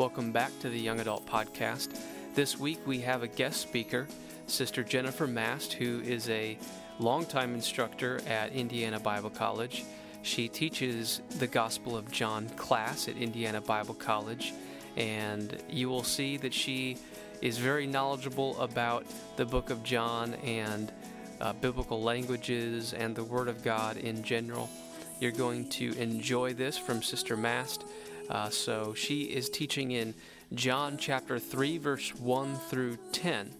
Welcome back to the Young Adult Podcast. This week we have a guest speaker, Sister Jennifer Mast, who is a longtime instructor at Indiana Bible College. She teaches the Gospel of John class at Indiana Bible College, and you will see that she is very knowledgeable about the book of John and uh, biblical languages and the Word of God in general. You're going to enjoy this from Sister Mast. Uh, so she is teaching in John chapter 3, verse 1 through 10.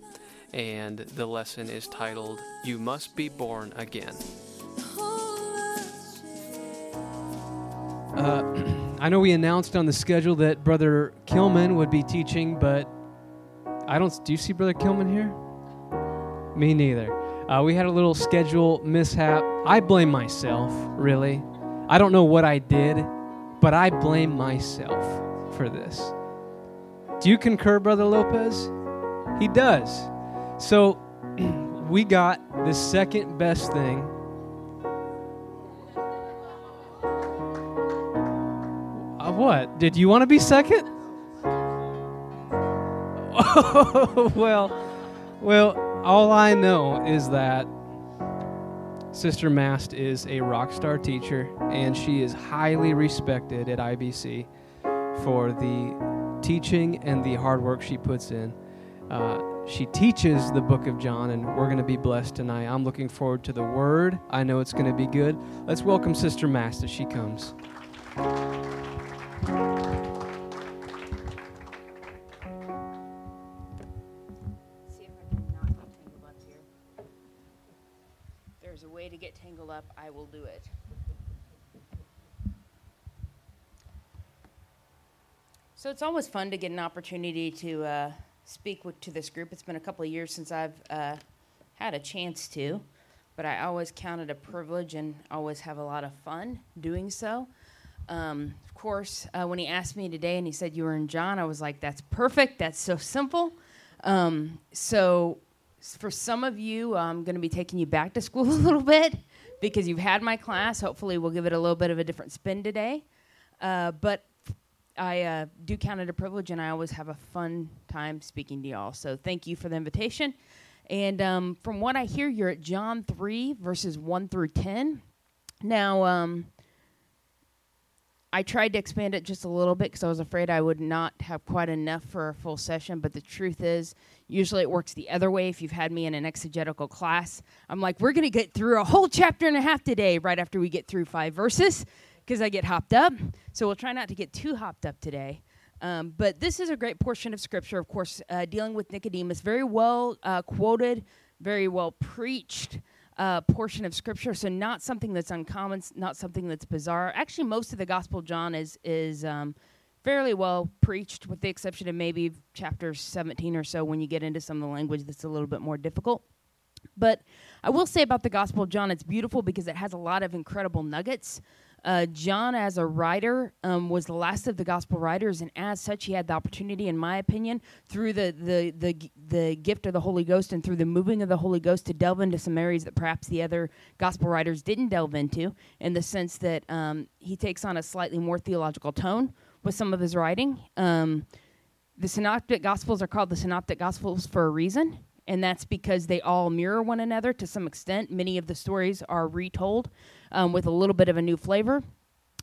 And the lesson is titled, You Must Be Born Again. Uh, I know we announced on the schedule that Brother Kilman would be teaching, but I don't. Do you see Brother Kilman here? Me neither. Uh, we had a little schedule mishap. I blame myself, really. I don't know what I did, but I blame myself for this. Do you concur, Brother Lopez? He does. So we got the second best thing. Uh, what? Did you want to be second? Oh, well, well, all I know is that Sister Mast is a rock star teacher, and she is highly respected at IBC for the teaching and the hard work she puts in. Uh, she teaches the book of John, and we're going to be blessed tonight. I'm looking forward to the word. I know it's going to be good. Let's welcome Sister Mast as she comes. Will do it. So it's always fun to get an opportunity to uh, speak with, to this group. It's been a couple of years since I've uh, had a chance to, but I always count it a privilege and always have a lot of fun doing so. Um, of course, uh, when he asked me today and he said you were in John, I was like, "That's perfect. That's so simple." Um, so for some of you, I'm going to be taking you back to school a little bit because you've had my class. Hopefully, we'll give it a little bit of a different spin today. Uh, but I uh, do count it a privilege, and I always have a fun time speaking to y'all. So thank you for the invitation. And um, from what I hear, you're at John 3, verses 1 through 10. Now, um, I tried to expand it just a little bit because I was afraid I would not have quite enough for a full session. But the truth is, usually it works the other way. If you've had me in an exegetical class, I'm like, we're going to get through a whole chapter and a half today, right after we get through five verses, because I get hopped up. So we'll try not to get too hopped up today. Um, but this is a great portion of scripture, of course, uh, dealing with Nicodemus, very well uh, quoted, very well preached uh, portion of scripture. So not something that's uncommon, not something that's bizarre. Actually, most of the Gospel John is is um, fairly well preached, with the exception of maybe chapter 17 or so when you get into some of the language that's a little bit more difficult. But I will say about the Gospel John, it's beautiful because it has a lot of incredible nuggets. Uh, John, as a writer, um, was the last of the gospel writers, and as such, he had the opportunity, in my opinion, through the, the the the gift of the Holy Ghost and through the moving of the Holy Ghost, to delve into some areas that perhaps the other gospel writers didn't delve into, in the sense that um, he takes on a slightly more theological tone with some of his writing. Um, the synoptic gospels are called the synoptic gospels for a reason and that's because they all mirror one another to some extent. Many of the stories are retold um, with a little bit of a new flavor.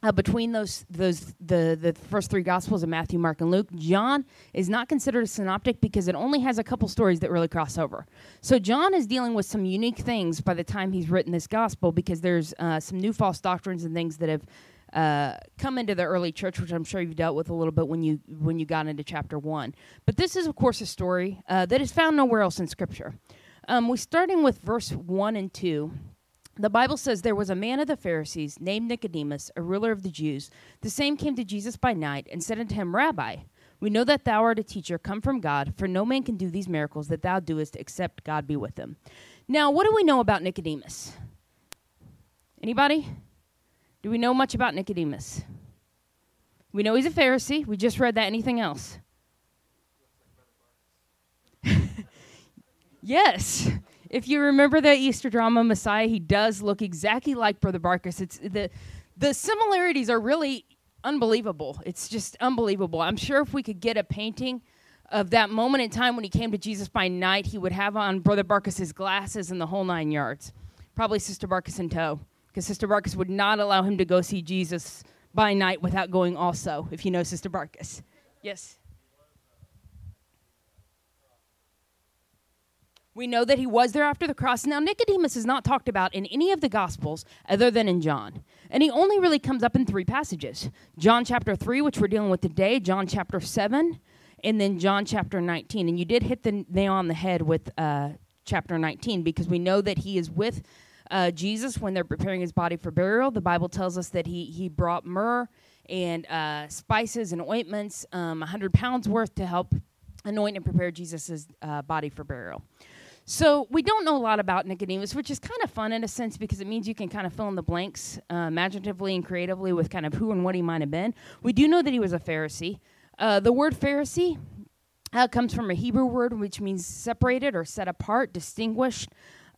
Uh, between those, those the the first three gospels of Matthew, Mark, and Luke, John is not considered a synoptic because it only has a couple stories that really cross over. So John is dealing with some unique things by the time he's written this gospel because there's uh, some new false doctrines and things that have uh, come into the early church, which I'm sure you've dealt with a little bit when you when you got into chapter one. But this is, of course, a story uh, that is found nowhere else in Scripture. Um, we're starting with verse one and two. The Bible says there was a man of the Pharisees named Nicodemus, a ruler of the Jews. The same came to Jesus by night and said unto him, Rabbi, we know that thou art a teacher come from God, for no man can do these miracles that thou doest except God be with him. Now, what do we know about Nicodemus? Anybody? Do we know much about Nicodemus? We know he's a Pharisee. We just read that. Anything else? yes. If you remember the Easter drama Messiah, he does look exactly like Brother Barkus. It's the the similarities are really unbelievable. It's just unbelievable. I'm sure if we could get a painting of that moment in time when he came to Jesus by night, he would have on Brother Barkis's glasses and the whole nine yards. Probably Sister Barkis in tow, because Sister Barkis would not allow him to go see Jesus by night without going also, if you know Sister Barkis. Yes. We know that he was there after the cross. Now, Nicodemus is not talked about in any of the Gospels other than in John. And he only really comes up in three passages John chapter 3, which we're dealing with today, John chapter 7, and then John chapter 19. And you did hit the nail on the head with uh, chapter 19 because we know that he is with uh, Jesus when they're preparing his body for burial. The Bible tells us that he, he brought myrrh and uh, spices and ointments, um, 100 pounds worth to help anoint and prepare Jesus' uh, body for burial. So we don't know a lot about Nicodemus, which is kind of fun in a sense because it means you can kind of fill in the blanks uh, imaginatively and creatively with kind of who and what he might have been. We do know that he was a Pharisee. Uh, the word Pharisee uh, comes from a Hebrew word which means separated or set apart, distinguished.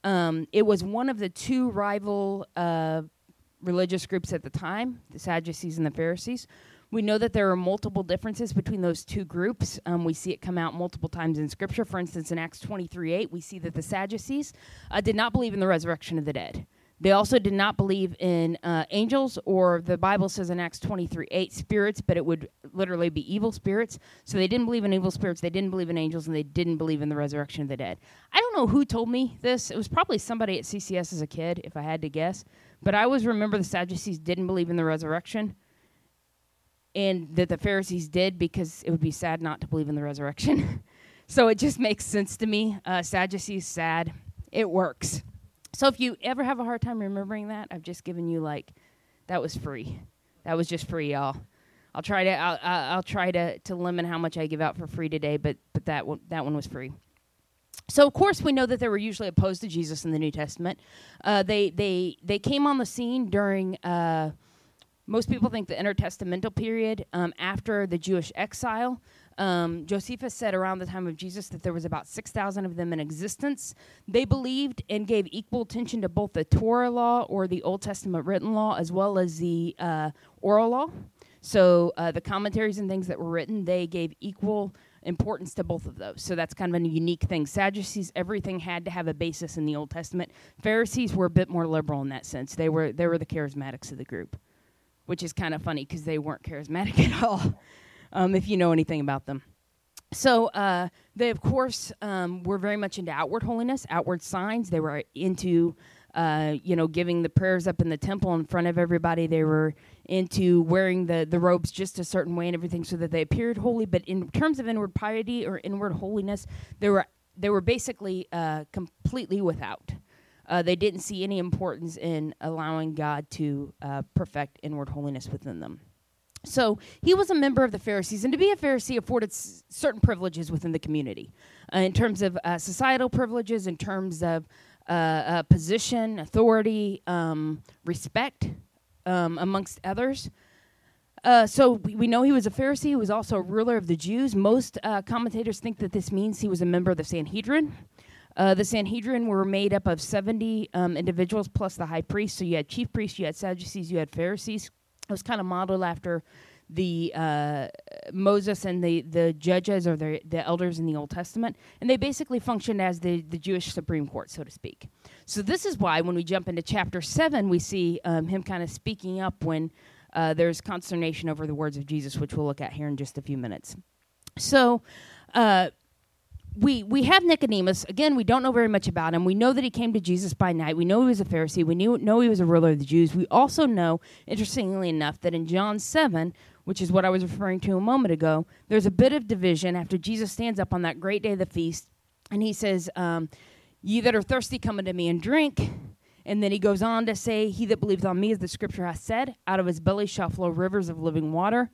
Um, it was one of the two rival uh, religious groups at the time, the Sadducees and the Pharisees. We know that there are multiple differences between those two groups. Um, we see it come out multiple times in Scripture. For instance, in Acts 23 8, we see that the Sadducees uh, did not believe in the resurrection of the dead. They also did not believe in uh, angels, or the Bible says in Acts 23 8, spirits, but it would literally be evil spirits. So they didn't believe in evil spirits, they didn't believe in angels, and they didn't believe in the resurrection of the dead. I don't know who told me this. It was probably somebody at CCS as a kid, if I had to guess. But I always remember the Sadducees didn't believe in the resurrection and that the Pharisees did because it would be sad not to believe in the resurrection. so it just makes sense to me. Uh, Sadducees, sad. It works. So if you ever have a hard time remembering that, I've just given you like that was free. That was just free, y'all. I'll try to I'll, I'll try to, to limit how much I give out for free today, but but that one that one was free. So of course we know that they were usually opposed to Jesus in the New Testament. Uh, they they they came on the scene during. Uh, most people think the intertestamental period um, after the Jewish exile. Um, Josephus said around the time of Jesus that there was about 6,000 of them in existence. They believed and gave equal attention to both the Torah law or the Old Testament written law as well as the uh, oral law. So uh, the commentaries and things that were written, they gave equal importance to both of those. So that's kind of a unique thing. Sadducees, everything had to have a basis in the Old Testament. Pharisees were a bit more liberal in that sense. They were they were the charismatics of the group which is kind of funny because they weren't charismatic at all, um, if you know anything about them. So uh, they, of course, um, were very much into outward holiness, outward signs. They were into, uh, you know, giving the prayers up in the temple in front of everybody. They were into wearing the, the robes just a certain way and everything so that they appeared holy. But in terms of inward piety or inward holiness, they were they were basically uh, completely without. Uh, they didn't see any importance in allowing God to uh, perfect inward holiness within them. So he was a member of the Pharisees, and to be a Pharisee afforded s- certain privileges within the community, uh, in terms of uh, societal privileges, in terms of uh, uh, position, authority, um, respect, um, amongst others. Uh, so we, know he was a Pharisee. He was also a ruler of the Jews. Most uh, commentators think that this means he was a member of the Sanhedrin. Uh, the Sanhedrin were made up of 70 um, individuals plus the high priest. So you had chief priests, you had Sadducees, you had Pharisees. It was kind of modeled after the uh, Moses and the, the judges or the, the elders in the Old Testament. And they basically functioned as the, the Jewish Supreme Court, so to speak. So this is why when we jump into chapter 7, we see um, him kind of speaking up when uh, there's consternation over the words of Jesus, which we'll look at here in just a few minutes. So, uh, we we have Nicodemus. Again, we don't know very much about him. We know that he came to Jesus by night. We know he was a Pharisee. We knew, know he was a ruler of the Jews. We also know, interestingly enough, that in John 7, which is what I was referring to a moment ago, there's a bit of division after Jesus stands up on that great day of the feast and he says, um, Ye that are thirsty, come unto me and drink. And then he goes on to say, He that believes on me, as the scripture has said, out of his belly shall flow rivers of living water.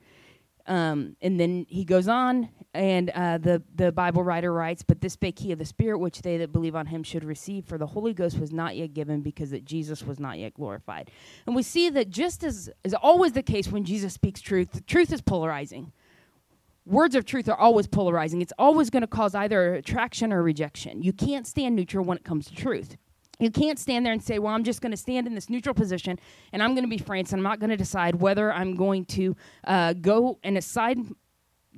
Um, and then he goes on, and uh, the the Bible writer writes, "But this spake he of the Spirit, which they that believe on him should receive, for the Holy Ghost was not yet given, because that Jesus was not yet glorified." And we see that just as is always the case when Jesus speaks truth, the truth is polarizing. Words of truth are always polarizing. It's always going to cause either attraction or rejection. You can't stand neutral when it comes to truth. You can't stand there and say, well, I'm just going to stand in this neutral position and I'm going to be France and I'm not going to decide whether I'm going to uh, go and aside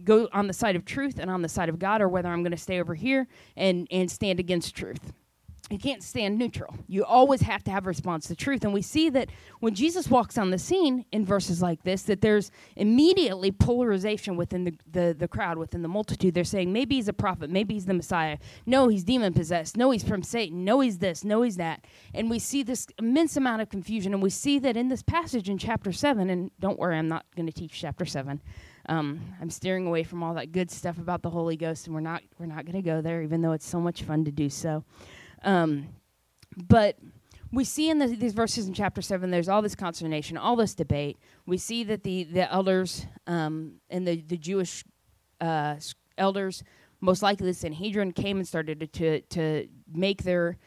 go on the side of truth and on the side of God or whether I'm going to stay over here and, and stand against truth you can't stand neutral. You always have to have a response to truth. And we see that when Jesus walks on the scene in verses like this, that there's immediately polarization within the, the, the crowd, within the multitude. They're saying, maybe he's a prophet, maybe he's the Messiah. No, he's demon possessed. No, he's from Satan. No, he's this. No, he's that. And we see this immense amount of confusion. And we see that in this passage in chapter 7, and don't worry, I'm not going to teach chapter 7. Um, I'm steering away from all that good stuff about the Holy Ghost, and we're not we're not going to go there, even though it's so much fun to do so. Um, but we see in the, these verses in chapter 7 there's all this consternation all this debate we see that the, the elders um, and the, the jewish uh, elders most likely the sanhedrin came and started to, to, to, make their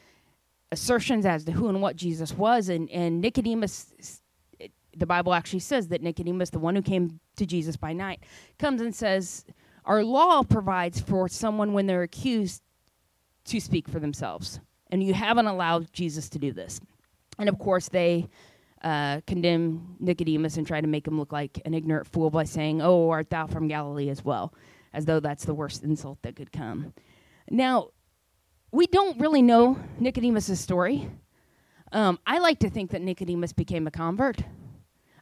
assertions as to who and what jesus was and, and nicodemus the bible actually says that nicodemus the one who came to jesus by night comes and says our law provides for someone when they're accused to speak for themselves. And you haven't allowed Jesus to do this. And of course, they uh, condemn Nicodemus and try to make him look like an ignorant fool by saying, Oh, art thou from Galilee as well? As though that's the worst insult that could come. Now, we don't really know Nicodemus' story. Um, I like to think that Nicodemus became a convert.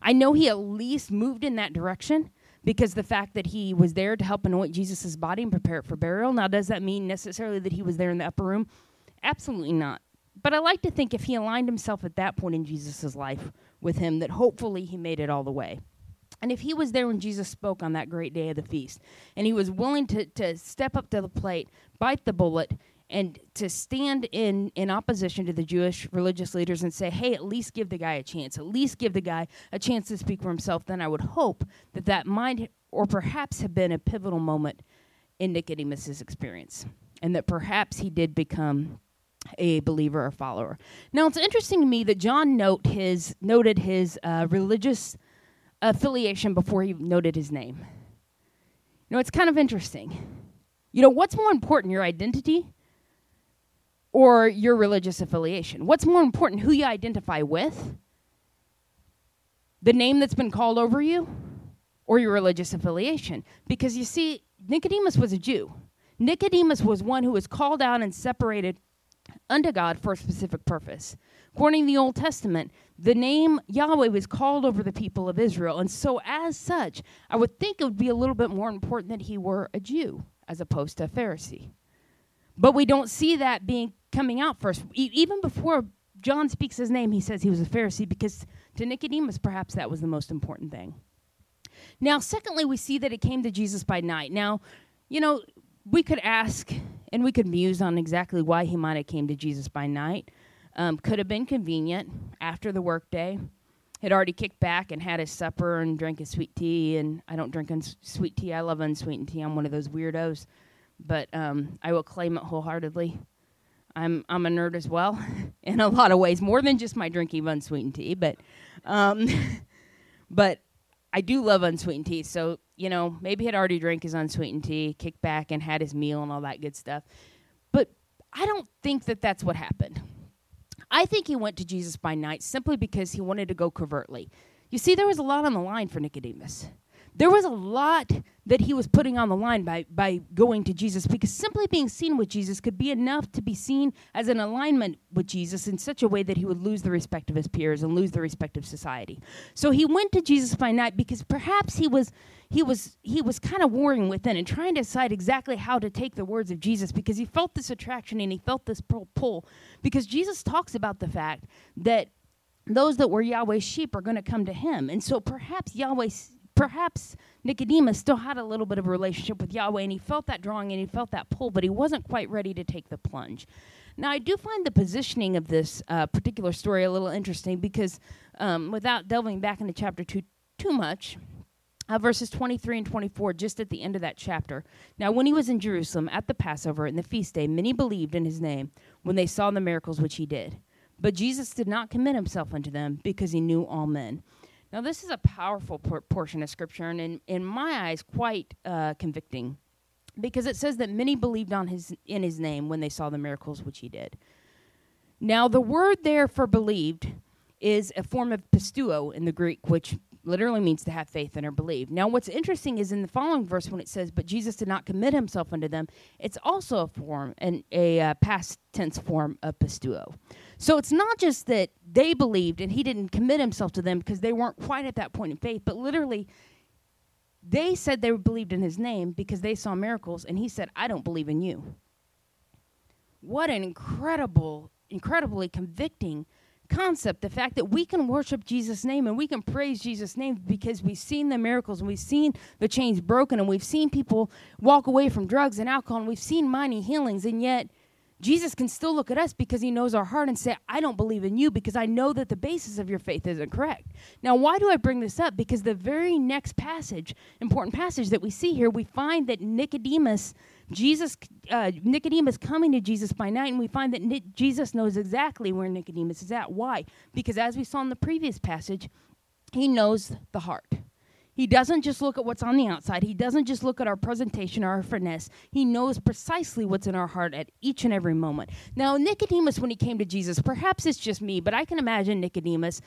I know he at least moved in that direction because the fact that he was there to help anoint Jesus' body and prepare it for burial. Now, does that mean necessarily that he was there in the upper room? Absolutely not. But I like to think if he aligned himself at that point in Jesus' life with him, that hopefully he made it all the way. And if he was there when Jesus spoke on that great day of the feast, and he was willing to, to step up to the plate, bite the bullet, and to stand in in opposition to the Jewish religious leaders and say, "Hey, at least give the guy a chance. At least give the guy a chance to speak for himself." Then I would hope that that might, or perhaps, have been a pivotal moment in Nicodemus's experience, and that perhaps he did become a believer or follower. Now, it's interesting to me that John note his noted his uh, religious affiliation before he noted his name. You know, it's kind of interesting. You know, what's more important, your identity or your religious affiliation? What's more important, who you identify with? The name that's been called over you? Or your religious affiliation? Because you see, Nicodemus was a Jew. Nicodemus was one who was called out and separated unto God for a specific purpose. According to the Old Testament, the name Yahweh was called over the people of Israel. And so, as such, I would think it would be a little bit more important that he were a Jew as opposed to a Pharisee. But we don't see that being coming out first. E- even before John speaks his name, he says he was a Pharisee because to Nicodemus, perhaps that was the most important thing. Now, secondly, we see that it came to Jesus by night. Now, you know, we could ask and we could muse on exactly why he might have came to Jesus by night. Um, could have been convenient after the workday. Had already kicked back and had his supper and drank his sweet tea. And I don't drink uns- sweet tea. I love unsweetened tea. I'm one of those weirdos, but um, I will claim it wholeheartedly. I'm I'm a nerd as well, in a lot of ways, more than just my drinking of unsweetened tea. But, um, but I do love unsweetened tea. So you know, maybe he had already drank his unsweetened tea, kicked back, and had his meal and all that good stuff. But I don't think that that's what happened. I think he went to Jesus by night simply because he wanted to go covertly. You see, there was a lot on the line for Nicodemus. There was a lot that he was putting on the line by, by going to Jesus because simply being seen with Jesus could be enough to be seen as an alignment with Jesus in such a way that he would lose the respect of his peers and lose the respect of society. So he went to Jesus by night because perhaps he was he was he was kind of warring within and trying to decide exactly how to take the words of Jesus because he felt this attraction and he felt this pull because Jesus talks about the fact that those that were Yahweh's sheep are going to come to him. And so perhaps Yahweh's perhaps Nicodemus still had a little bit of a relationship with Yahweh and he felt that drawing and he felt that pull, but he wasn't quite ready to take the plunge. Now, I do find the positioning of this uh, particular story a little interesting because, um, without delving back into chapter 2 too much, uh, verses 23 and 24, just at the end of that chapter. Now, when he was in Jerusalem at the Passover and the feast day, many believed in his name when they saw the miracles which he did. But Jesus did not commit himself unto them because he knew all men. Now, this is a powerful por- portion of Scripture, and in, in my eyes, quite uh, convicting, because it says that many believed on his in his name when they saw the miracles which he did. Now, the word there for believed is a form of pisteuo in the Greek, which literally means to have faith and or believe. Now, what's interesting is in the following verse when it says, "But Jesus did not commit himself unto them," it's also a form and a uh, past tense form of pisteuo. So it's not just that they believed and he didn't commit himself to them because they weren't quite at that point in faith, but literally they said they believed in his name because they saw miracles, and he said, "I don't believe in you." What an incredible, incredibly convicting concept the fact that we can worship Jesus' name and we can praise Jesus' name because we've seen the miracles and we've seen the chains broken and we've seen people walk away from drugs and alcohol and we've seen mighty healings, and yet Jesus can still look at us because he knows our heart and say, I don't believe in you because I know that the basis of your faith isn't correct. Now, why do I bring this up? Because the very next passage, important passage that we see here, we find that Nicodemus Jesus, uh, Nicodemus coming to Jesus by night, and we find that Ni- Jesus knows exactly where Nicodemus is at. Why? Because as we saw in the previous passage, he knows the heart. He doesn't just look at what's on the outside. He doesn't just look at our presentation or our finesse. He knows precisely what's in our heart at each and every moment. Now, Nicodemus, when he came to Jesus, perhaps it's just me, but I can imagine Nicodemus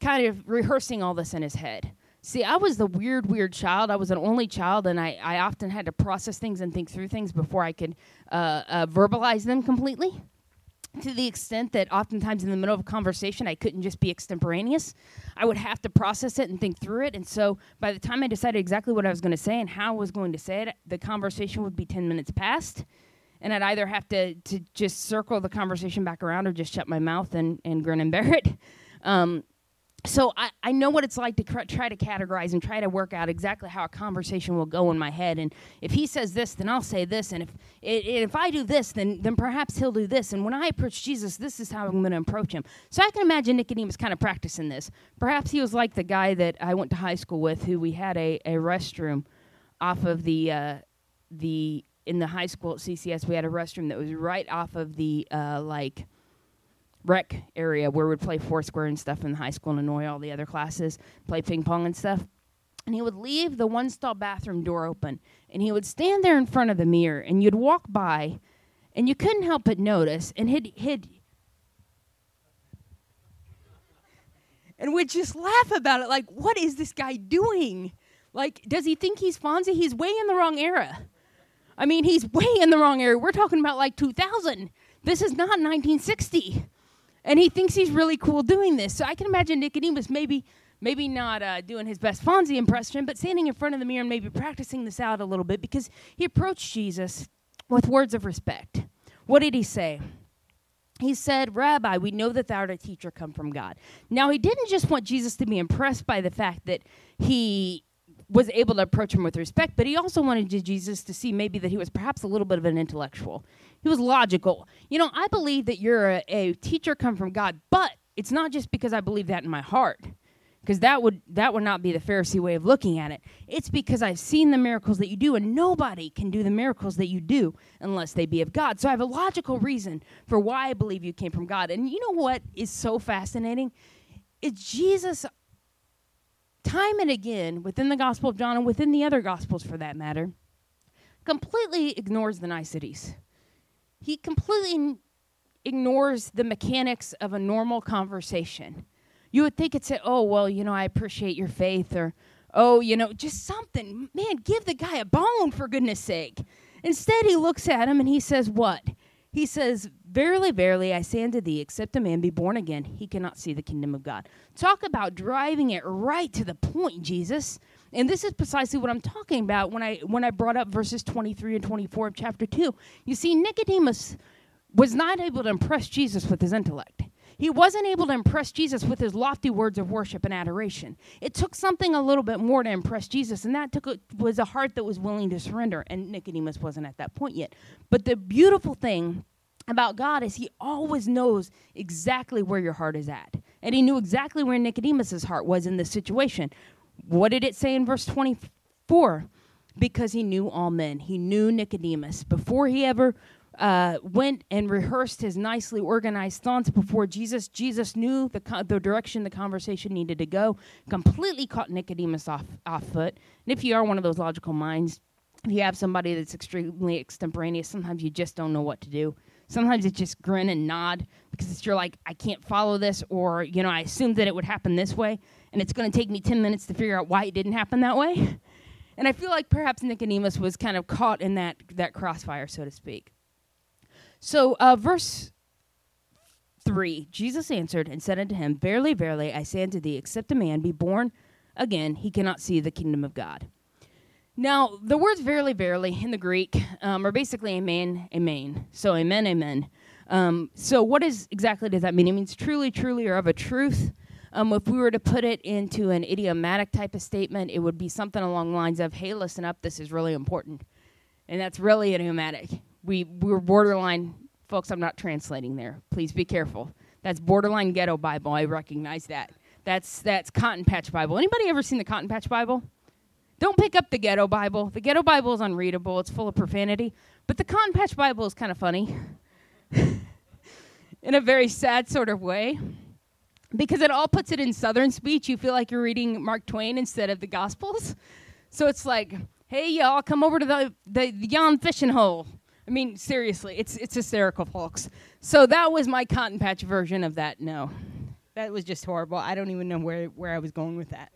kind of rehearsing all this in his head. See, I was the weird, weird child. I was an only child, and I, I often had to process things and think through things before I could uh, uh, verbalize them completely. To the extent that oftentimes in the middle of a conversation, I couldn't just be extemporaneous. I would have to process it and think through it. And so by the time I decided exactly what I was going to say and how I was going to say it, the conversation would be 10 minutes past. And I'd either have to, to just circle the conversation back around or just shut my mouth and, and grin and bear it. Um, so I, I know what it's like to cr- try to categorize and try to work out exactly how a conversation will go in my head. And if he says this then i'll say this. And if it, if i do this then then perhaps he'll do this. And when i approach jesus this is how i'm going to approach him. So i can imagine nicodemus kind of practicing this. Perhaps he was like the guy that i went to high school with who we had a, a restroom off of the uh, the in the high school at ccs we had a restroom that was right off of the uh, like rec area where we'd play foursquare and stuff in the high school and annoy all the other classes, play ping pong and stuff. And he would leave the one stall bathroom door open and he would stand there in front of the mirror and you'd walk by and you couldn't help but notice and he'd, he'd and would just laugh about it like what is this guy doing? Like does he think he's fonzie? He's way in the wrong era. I mean he's way in the wrong era. We're talking about like 2000 this is not 1960 and he thinks he's really cool doing this. So I can imagine Nicodemus maybe maybe not uh, doing his best Fonzie impression, but standing in front of the mirror and maybe practicing this out a little bit because he approached Jesus with words of respect. What did he say? He said, Rabbi, we know that thou art a teacher come from God. Now, he didn't just want Jesus to be impressed by the fact that he was able to approach him with respect, but he also wanted Jesus to see maybe that he was perhaps a little bit of an intellectual. He was logical. You know, I believe that you're a, a teacher come from God, but it's not just because I believe that in my heart because that would that would not be the Pharisee way of looking at it. It's because I've seen the miracles that you do, and nobody can do the miracles that you do unless they be of God. So I have a logical reason for why I believe you came from God. And you know what is so fascinating? It's Jesus time and again within the Gospel of John and within the other Gospels for that matter, completely ignores the niceties. He completely ignores the mechanics of a normal conversation. You would think it's, oh, well, you know, I appreciate your faith, or, oh, you know, just something. Man, give the guy a bone, for goodness sake. Instead, he looks at him and he says, what? He says, Verily, verily, I say unto thee, except a man be born again, he cannot see the kingdom of God. Talk about driving it right to the point, Jesus. And this is precisely what I'm talking about when I when I brought up verses 23 and 24 of chapter 2. You see, Nicodemus was not able to impress Jesus with his intellect. He wasn't able to impress Jesus with his lofty words of worship and adoration. It took something a little bit more to impress Jesus, and that took a, was a heart that was willing to surrender. And Nicodemus wasn't at that point yet. But the beautiful thing about God is he always knows exactly where your heart is at. And he knew exactly where Nicodemus's heart was in this situation. What did it say in verse 24? Because he knew all men. He knew Nicodemus. Before he ever uh, went and rehearsed his nicely organized thoughts before Jesus. Jesus knew the, co- the direction the conversation needed to go, completely caught Nicodemus off, off foot. And if you are one of those logical minds, if you have somebody that's extremely extemporaneous, sometimes you just don't know what to do. Sometimes it's just grin and nod because it's you're like, I can't follow this, or you know, I assumed that it would happen this way, and it's going to take me ten minutes to figure out why it didn't happen that way. and I feel like perhaps Nicodemus was kind of caught in that that crossfire, so to speak. So, uh, verse 3 Jesus answered and said unto him, Verily, verily, I say unto thee, except a man be born again, he cannot see the kingdom of God. Now, the words verily, verily in the Greek um, are basically amen, amen. So, amen, amen. Um, so, what is exactly does that mean? It means truly, truly, or of a truth. Um, if we were to put it into an idiomatic type of statement, it would be something along the lines of, hey, listen up, this is really important. And that's really idiomatic. We, we're borderline Folks, I'm not translating there. Please be careful. That's borderline ghetto Bible. I recognize that. That's that's Cotton Patch Bible. Anybody ever seen the Cotton Patch Bible? Don't pick up the ghetto Bible. The ghetto Bible is unreadable. It's full of profanity. But the Cotton Patch Bible is kind of funny. in a very sad sort of way. Because it all puts it in southern speech. You feel like you're reading Mark Twain instead of the Gospels. So it's like, hey y'all, come over to the the, the yon fishing hole. I mean, seriously, it's it's hysterical, folks. So that was my cotton patch version of that. No, that was just horrible. I don't even know where where I was going with that.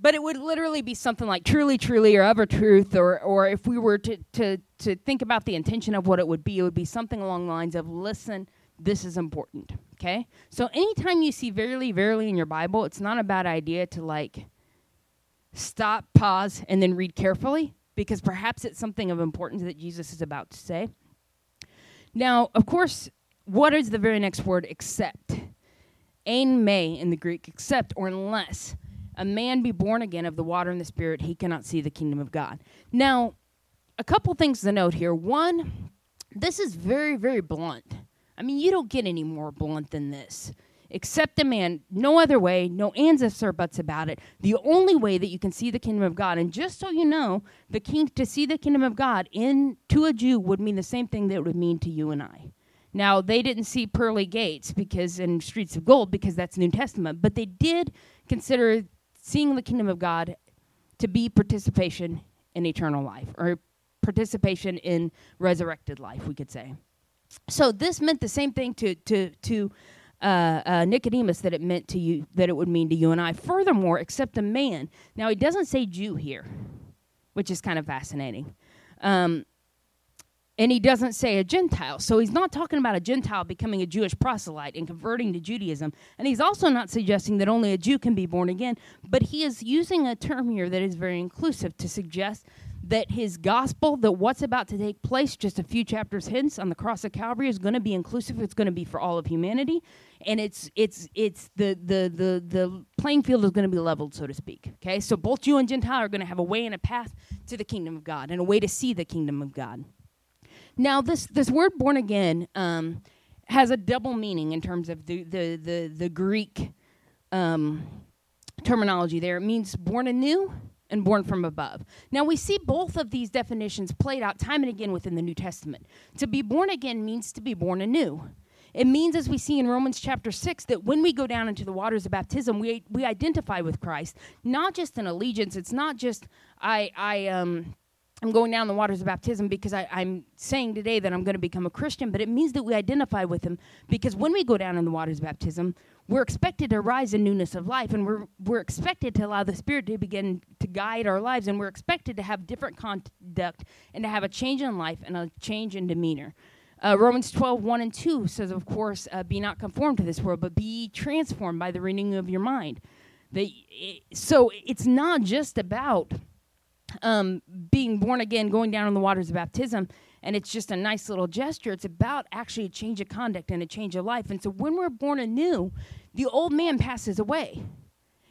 But it would literally be something like truly, truly, or ever truth, or or if we were to to to think about the intention of what it would be, it would be something along the lines of listen. This is important. Okay? So anytime you see verily, verily in your Bible, it's not a bad idea to like stop, pause, and then read carefully because perhaps it's something of importance that Jesus is about to say. Now, of course, what is the very next word except? Ain may in the Greek, except or unless a man be born again of the water and the spirit, he cannot see the kingdom of God. Now, a couple things to note here. One, this is very, very blunt. I mean, you don't get any more blunt than this accept a man, no other way, no ands, ifs, or buts about it. The only way that you can see the kingdom of God, and just so you know, the king to see the kingdom of God in to a Jew would mean the same thing that it would mean to you and I. Now they didn't see pearly gates because and streets of gold because that's New Testament, but they did consider seeing the kingdom of God to be participation in eternal life or participation in resurrected life, we could say. So this meant the same thing to to to uh, uh, Nicodemus that it meant to you, that it would mean to you and I. Furthermore, except a man. Now, he doesn't say Jew here, which is kind of fascinating. Um, and he doesn't say a Gentile. So he's not talking about a Gentile becoming a Jewish proselyte and converting to Judaism. And he's also not suggesting that only a Jew can be born again. But he is using a term here that is very inclusive to suggest that his gospel, that what's about to take place just a few chapters hence on the cross of Calvary, is going to be inclusive. It's going to be for all of humanity and it's it's it's the the the the playing field is going to be leveled, so to speak. Okay, so both Jew and Gentile are going to have a way and a path to the kingdom of God and a way to see the kingdom of God. Now, this this word "born again" um, has a double meaning in terms of the the the, the Greek um, terminology. There, it means born anew and born from above. Now we see both of these definitions played out time and again within the New Testament. To be born again means to be born anew. It means, as we see in Romans chapter 6, that when we go down into the waters of baptism, we, we identify with Christ, not just in allegiance. It's not just, I, I, um, I'm going down the waters of baptism because I, am saying today that I'm going to become a Christian, but it means that we identify with Him because when we go down in the waters of baptism, we're expected to rise in newness of life, and we're, we're expected to allow the Spirit to begin to guide our lives, and we're expected to have different conduct and to have a change in life and a change in demeanor. Uh, Romans 12, 1 and 2 says, of course, uh, be not conformed to this world, but be transformed by the renewing of your mind. It, so it's not just about um, being born again, going down in the waters of baptism, and it's just a nice little gesture. It's about actually a change of conduct and a change of life. And so when we're born anew, the old man passes away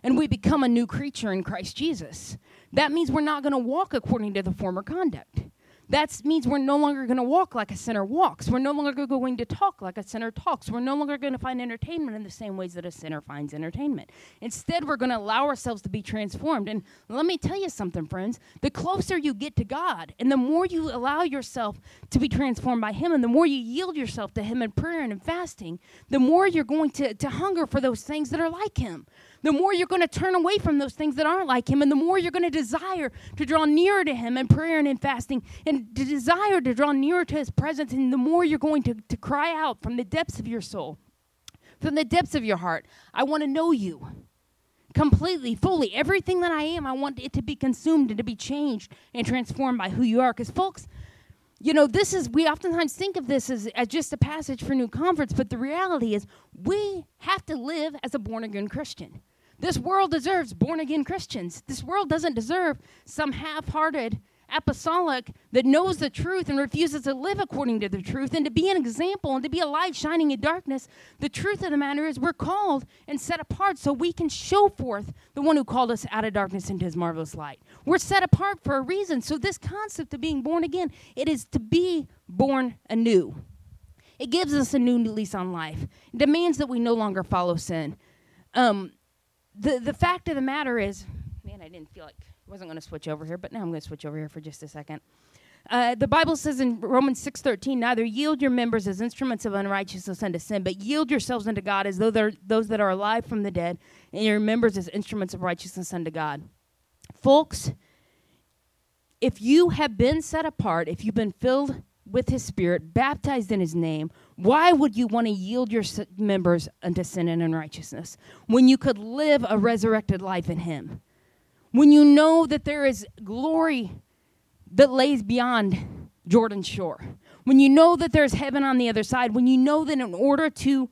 and we become a new creature in Christ Jesus. That means we're not going to walk according to the former conduct. That means we're no longer going to walk like a sinner walks. We're no longer going to talk like a sinner talks. We're no longer going to find entertainment in the same ways that a sinner finds entertainment. Instead, we're going to allow ourselves to be transformed. And let me tell you something, friends. The closer you get to God, and the more you allow yourself to be transformed by Him, and the more you yield yourself to Him in prayer and in fasting, the more you're going to, to hunger for those things that are like Him the more you're going to turn away from those things that aren't like Him, and the more you're going to desire to draw nearer to Him in prayer and in fasting, and to desire to draw nearer to His presence, and the more you're going to, to cry out from the depths of your soul, from the depths of your heart, I want to know you completely, fully. Everything that I am, I want it to be consumed and to be changed and transformed by who you are. Because, folks, you know, this is, we oftentimes think of this as, as just a passage for new converts, but the reality is we have to live as a born again Christian. This world deserves born again Christians. This world doesn't deserve some half hearted apostolic that knows the truth and refuses to live according to the truth and to be an example and to be a light shining in darkness. The truth of the matter is, we're called and set apart so we can show forth the one who called us out of darkness into his marvelous light. We're set apart for a reason. So, this concept of being born again, it is to be born anew. It gives us a new lease on life. It demands that we no longer follow sin. Um, the the fact of the matter is, man, I didn't feel like I wasn't going to switch over here, but now I'm going to switch over here for just a second. Uh, the Bible says in Romans 6:13, neither yield your members as instruments of unrighteousness unto sin, but yield yourselves unto God as though they're those that are alive from the dead, and your members as instruments of righteousness unto God. Folks, if you have been set apart, if you've been filled with his spirit, baptized in his name, why would you want to yield your members unto sin and unrighteousness when you could live a resurrected life in him? when you know that there is glory that lays beyond Jordan's shore, when you know that there's heaven on the other side, when you know that in order to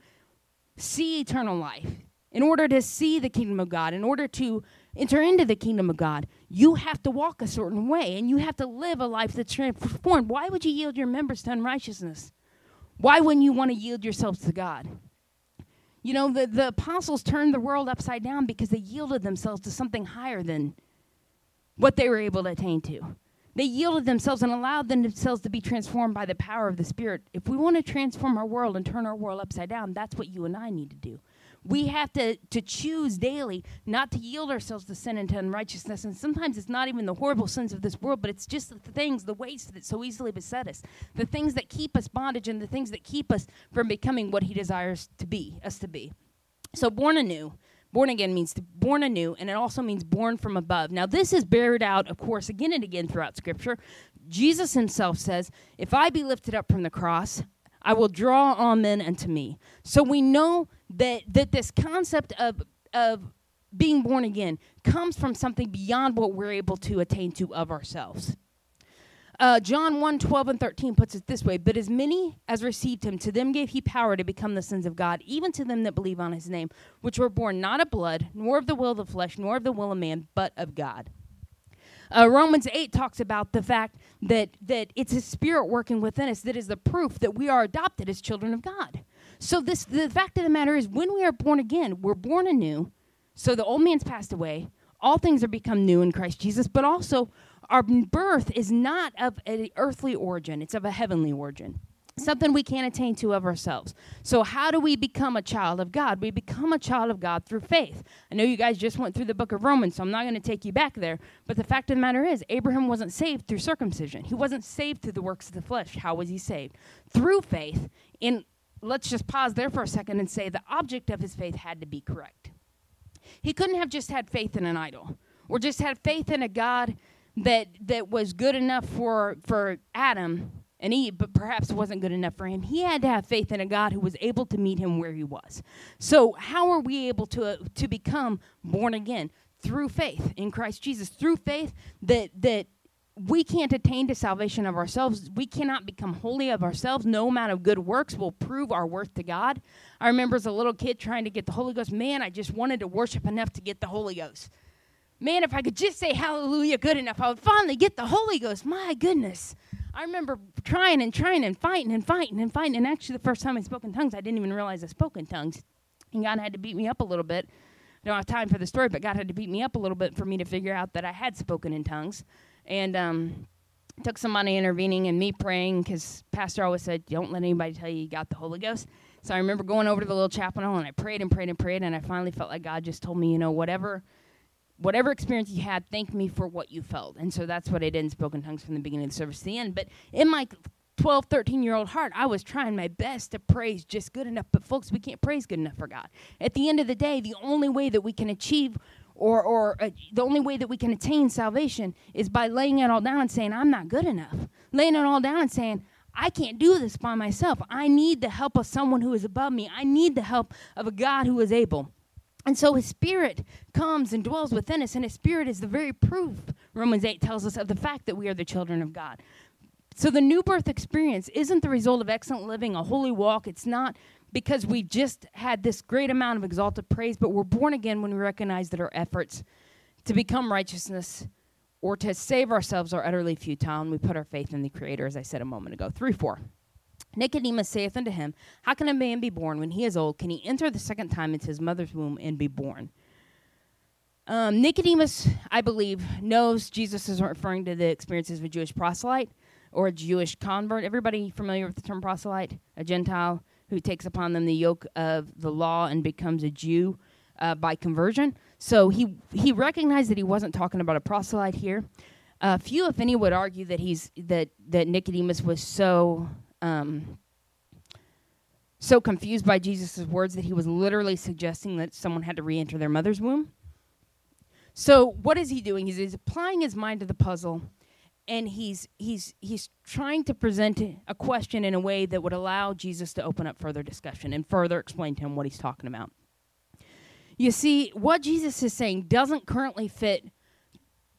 see eternal life, in order to see the kingdom of God, in order to enter into the kingdom of God, you have to walk a certain way and you have to live a life that's transformed. Why would you yield your members to unrighteousness? Why wouldn't you want to yield yourselves to God? You know, the, the apostles turned the world upside down because they yielded themselves to something higher than what they were able to attain to. They yielded themselves and allowed themselves to be transformed by the power of the Spirit. If we want to transform our world and turn our world upside down, that's what you and I need to do. We have to, to choose daily not to yield ourselves to sin and to unrighteousness. And sometimes it's not even the horrible sins of this world, but it's just the things, the weights that so easily beset us, the things that keep us bondage and the things that keep us from becoming what He desires to be, us to be. So, born anew. Born again means born anew, and it also means born from above. Now, this is buried out, of course, again and again throughout Scripture. Jesus himself says, If I be lifted up from the cross, I will draw all men unto me. So we know that that this concept of of being born again comes from something beyond what we're able to attain to of ourselves. Uh, John 1 12 and 13 puts it this way But as many as received him, to them gave he power to become the sons of God, even to them that believe on his name, which were born not of blood, nor of the will of the flesh, nor of the will of man, but of God. Uh, Romans 8 talks about the fact that, that it's His Spirit working within us that is the proof that we are adopted as children of God. So this the fact of the matter is when we are born again, we're born anew. So the old man's passed away. All things are become new in Christ Jesus, but also our birth is not of an earthly origin, it's of a heavenly origin something we can't attain to of ourselves. So, how do we become a child of God? We become a child of God through faith. I know you guys just went through the book of Romans, so I'm not going to take you back there. But the fact of the matter is, Abraham wasn't saved through circumcision, he wasn't saved through the works of the flesh. How was he saved? Through faith. In let's just pause there for a second and say the object of his faith had to be correct. He couldn't have just had faith in an idol or just had faith in a God that that was good enough for for Adam and Eve, but perhaps wasn't good enough for him. He had to have faith in a God who was able to meet him where he was. So, how are we able to uh, to become born again? Through faith in Christ Jesus. Through faith that that we can't attain to salvation of ourselves. We cannot become holy of ourselves. No amount of good works will prove our worth to God. I remember as a little kid trying to get the Holy Ghost. Man, I just wanted to worship enough to get the Holy Ghost. Man, if I could just say hallelujah good enough, I would finally get the Holy Ghost. My goodness. I remember trying and trying and fighting and fighting and fighting. And actually, the first time I spoke in tongues, I didn't even realize I spoke in tongues. And God had to beat me up a little bit. I don't have time for the story, but God had to beat me up a little bit for me to figure out that I had spoken in tongues. And um, took somebody intervening and me praying because Pastor always said, Don't let anybody tell you you got the Holy Ghost. So I remember going over to the little chapel and I prayed and prayed and prayed. And I finally felt like God just told me, you know, whatever whatever experience you had, thank me for what you felt. And so that's what I did in spoken tongues from the beginning of the service to the end. But in my 12, 13 year old heart, I was trying my best to praise just good enough. But, folks, we can't praise good enough for God. At the end of the day, the only way that we can achieve or, or uh, the only way that we can attain salvation is by laying it all down and saying, I'm not good enough. Laying it all down and saying, I can't do this by myself. I need the help of someone who is above me. I need the help of a God who is able. And so his spirit comes and dwells within us, and his spirit is the very proof, Romans 8 tells us, of the fact that we are the children of God. So the new birth experience isn't the result of excellent living, a holy walk. It's not because we just had this great amount of exalted praise, but we're born again when we recognize that our efforts to become righteousness or to save ourselves are utterly futile, and we put our faith in the Creator, as I said a moment ago. 3 4. Nicodemus saith unto him, How can a man be born when he is old? Can he enter the second time into his mother's womb and be born? Um, Nicodemus, I believe, knows Jesus is referring to the experiences of a Jewish proselyte or a Jewish convert. Everybody familiar with the term proselyte? A Gentile who takes upon them the yoke of the law and becomes a Jew uh, by conversion. So he he recognized that he wasn't talking about a proselyte here. Uh, few, if any, would argue that he's that that Nicodemus was so um, so confused by Jesus' words that he was literally suggesting that someone had to re-enter their mother's womb. So what is he doing? He's, he's applying his mind to the puzzle and he's he's he's trying to present a question in a way that would allow Jesus to open up further discussion and further explain to him what he's talking about. You see, what Jesus is saying doesn't currently fit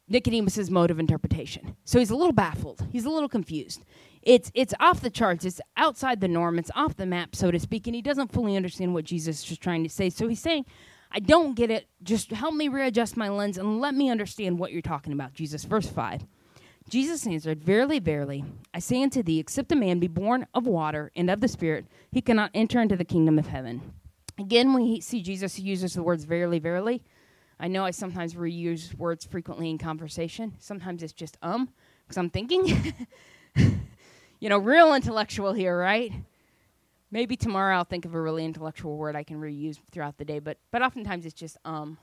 Nicodemus's mode of interpretation. So he's a little baffled. He's a little confused. It's it's off the charts. It's outside the norm. It's off the map, so to speak, and he doesn't fully understand what Jesus is trying to say. So he's saying, I don't get it. Just help me readjust my lens and let me understand what you're talking about, Jesus. Verse 5. Jesus answered, Verily, verily, I say unto thee, except a man be born of water and of the Spirit, he cannot enter into the kingdom of heaven. Again, we see Jesus uses the words verily, verily. I know I sometimes reuse words frequently in conversation. Sometimes it's just um, because I'm thinking. you know, real intellectual here, right? Maybe tomorrow I'll think of a really intellectual word I can reuse throughout the day, but but oftentimes it's just um,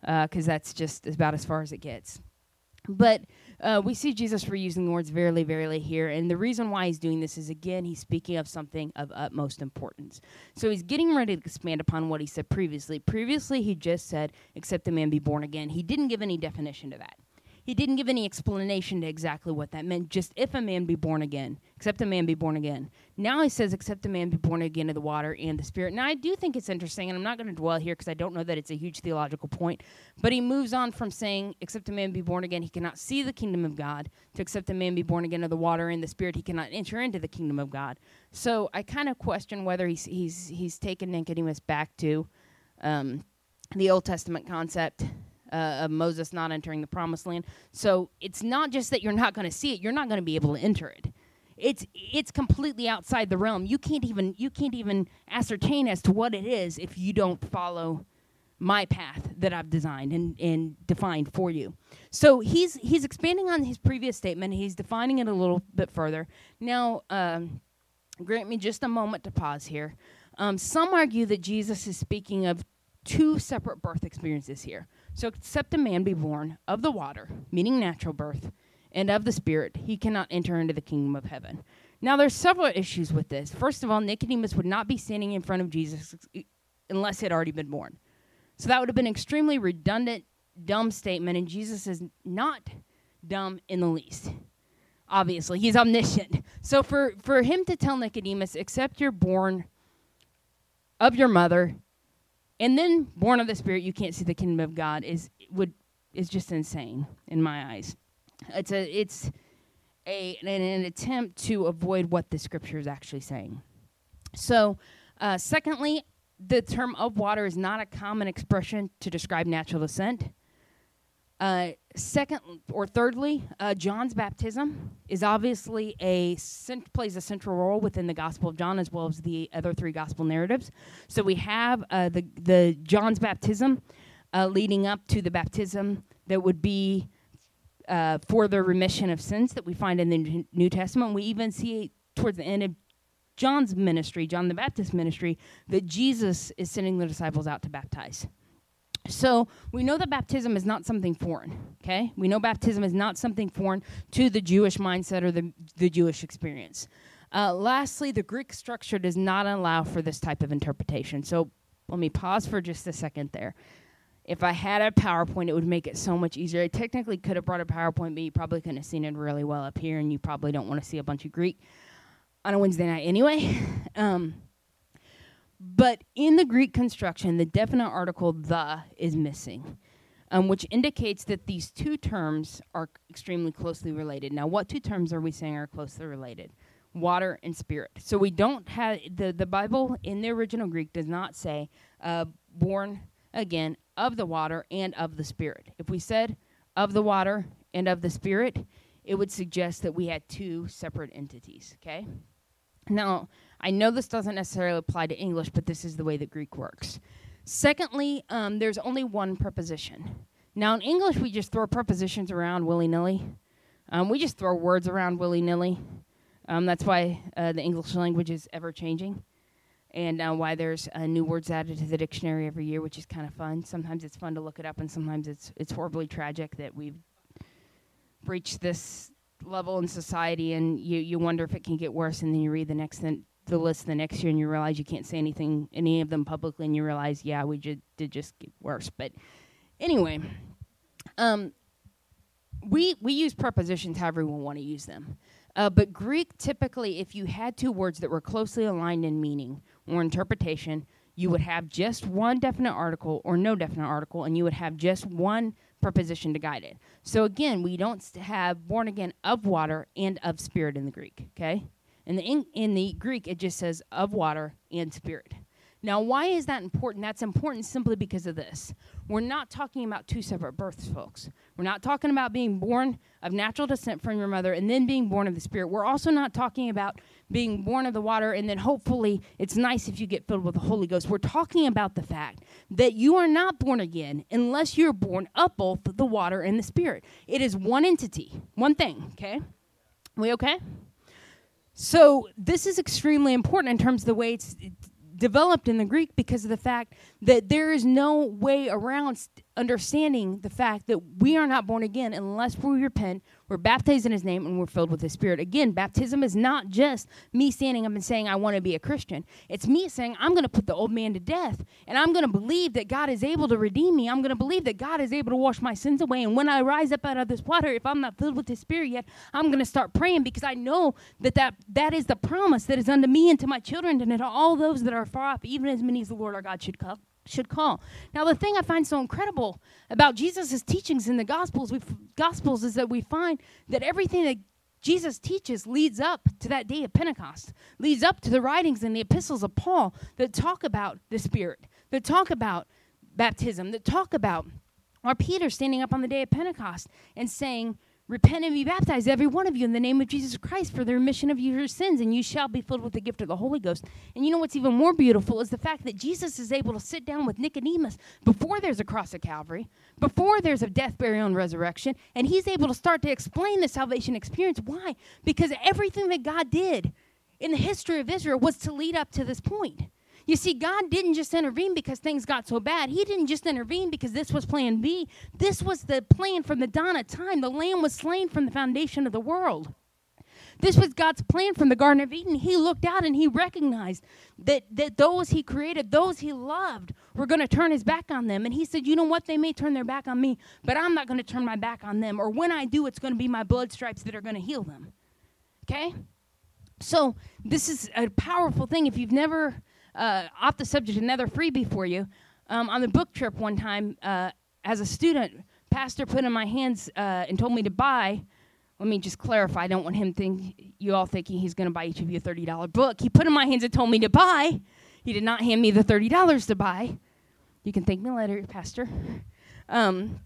because uh, that's just about as far as it gets. But uh, we see Jesus reusing the words verily, verily here. And the reason why he's doing this is, again, he's speaking of something of utmost importance. So he's getting ready to expand upon what he said previously. Previously, he just said, except the man be born again. He didn't give any definition to that. He didn't give any explanation to exactly what that meant, just if a man be born again, except a man be born again. Now he says, except a man be born again of the water and the spirit. Now I do think it's interesting, and I'm not going to dwell here because I don't know that it's a huge theological point, but he moves on from saying, except a man be born again, he cannot see the kingdom of God, to except a man be born again of the water and the spirit, he cannot enter into the kingdom of God. So I kind of question whether he's, he's, he's taken Nicodemus back to um, the Old Testament concept uh, of Moses not entering the promised land. So it's not just that you're not going to see it; you're not going to be able to enter it. It's it's completely outside the realm. You can't even you can't even ascertain as to what it is if you don't follow my path that I've designed and, and defined for you. So he's he's expanding on his previous statement. He's defining it a little bit further. Now, um, grant me just a moment to pause here. Um, some argue that Jesus is speaking of two separate birth experiences here. So, except a man be born of the water, meaning natural birth, and of the Spirit, he cannot enter into the kingdom of heaven. Now, there's several issues with this. First of all, Nicodemus would not be standing in front of Jesus unless he had already been born. So, that would have been an extremely redundant, dumb statement, and Jesus is not dumb in the least. Obviously, he's omniscient. So, for, for him to tell Nicodemus, except you're born of your mother, and then born of the spirit you can't see the kingdom of god is would is just insane in my eyes. It's a it's a an, an attempt to avoid what the scripture is actually saying. So uh, secondly the term of water is not a common expression to describe natural descent. Uh, second or thirdly, uh, John's baptism is obviously a cent- plays a central role within the Gospel of John as well as the other three Gospel narratives. So we have uh, the the John's baptism uh, leading up to the baptism that would be uh, for the remission of sins that we find in the New Testament. We even see towards the end of John's ministry, John the Baptist ministry, that Jesus is sending the disciples out to baptize. So we know that baptism is not something foreign, okay? We know baptism is not something foreign to the Jewish mindset or the, the Jewish experience. Uh, lastly, the Greek structure does not allow for this type of interpretation. So let me pause for just a second there. If I had a PowerPoint, it would make it so much easier. I technically could have brought a PowerPoint, but you probably couldn't have seen it really well up here, and you probably don't want to see a bunch of Greek on a Wednesday night anyway. um, but in the Greek construction, the definite article the is missing, um, which indicates that these two terms are extremely closely related. Now, what two terms are we saying are closely related? Water and spirit. So we don't have the, the Bible in the original Greek does not say uh, born again of the water and of the spirit. If we said of the water and of the spirit, it would suggest that we had two separate entities, okay? Now, I know this doesn't necessarily apply to English, but this is the way that Greek works. Secondly, um, there's only one preposition. Now, in English, we just throw prepositions around willy nilly. Um, we just throw words around willy nilly. Um, that's why uh, the English language is ever changing, and uh, why there's uh, new words added to the dictionary every year, which is kind of fun. Sometimes it's fun to look it up, and sometimes it's it's horribly tragic that we've reached this level in society, and you you wonder if it can get worse, and then you read the next th- the list the next year and you realize you can't say anything any of them publicly and you realize yeah we just did just get worse. But anyway um, we we use prepositions however we want to use them. Uh, but greek typically if you had two words that were closely aligned in meaning or interpretation you would have just one definite article or no definite article and you would have just one preposition to guide it. So again we don't have born again of water and of spirit in the greek okay in the, in, in the Greek, it just says of water and spirit. Now, why is that important? That's important simply because of this. We're not talking about two separate births, folks. We're not talking about being born of natural descent from your mother and then being born of the Spirit. We're also not talking about being born of the water and then hopefully it's nice if you get filled with the Holy Ghost. We're talking about the fact that you are not born again unless you're born of both the water and the Spirit. It is one entity, one thing, okay? We okay? So this is extremely important in terms of the way it's developed in the Greek because of the fact that there is no way around understanding the fact that we are not born again unless we repent, we're baptized in His name, and we're filled with His Spirit. Again, baptism is not just me standing up and saying, I want to be a Christian. It's me saying, I'm going to put the old man to death, and I'm going to believe that God is able to redeem me. I'm going to believe that God is able to wash my sins away. And when I rise up out of this water, if I'm not filled with His Spirit yet, I'm going to start praying because I know that, that that is the promise that is unto me and to my children and to all those that are far off, even as many as the Lord our God should come should call. Now, the thing I find so incredible about Jesus' teachings in the Gospels, Gospels is that we find that everything that Jesus teaches leads up to that day of Pentecost, leads up to the writings and the epistles of Paul that talk about the Spirit, that talk about baptism, that talk about our Peter standing up on the day of Pentecost and saying, Repent and be baptized, every one of you, in the name of Jesus Christ for the remission of your sins, and you shall be filled with the gift of the Holy Ghost. And you know what's even more beautiful is the fact that Jesus is able to sit down with Nicodemus before there's a cross of Calvary, before there's a death, burial, and resurrection, and he's able to start to explain the salvation experience. Why? Because everything that God did in the history of Israel was to lead up to this point. You see, God didn't just intervene because things got so bad. He didn't just intervene because this was plan B. This was the plan from the dawn of time. The lamb was slain from the foundation of the world. This was God's plan from the Garden of Eden. He looked out and he recognized that, that those he created, those he loved, were going to turn his back on them. And he said, You know what? They may turn their back on me, but I'm not going to turn my back on them. Or when I do, it's going to be my blood stripes that are going to heal them. Okay? So, this is a powerful thing. If you've never uh, off the subject, another freebie for you. Um, on the book trip one time, uh, as a student, pastor put in my hands uh, and told me to buy. Let me just clarify. I don't want him think you all thinking he's going to buy each of you a thirty dollar book. He put in my hands and told me to buy. He did not hand me the thirty dollars to buy. You can thank me later, Pastor. Um,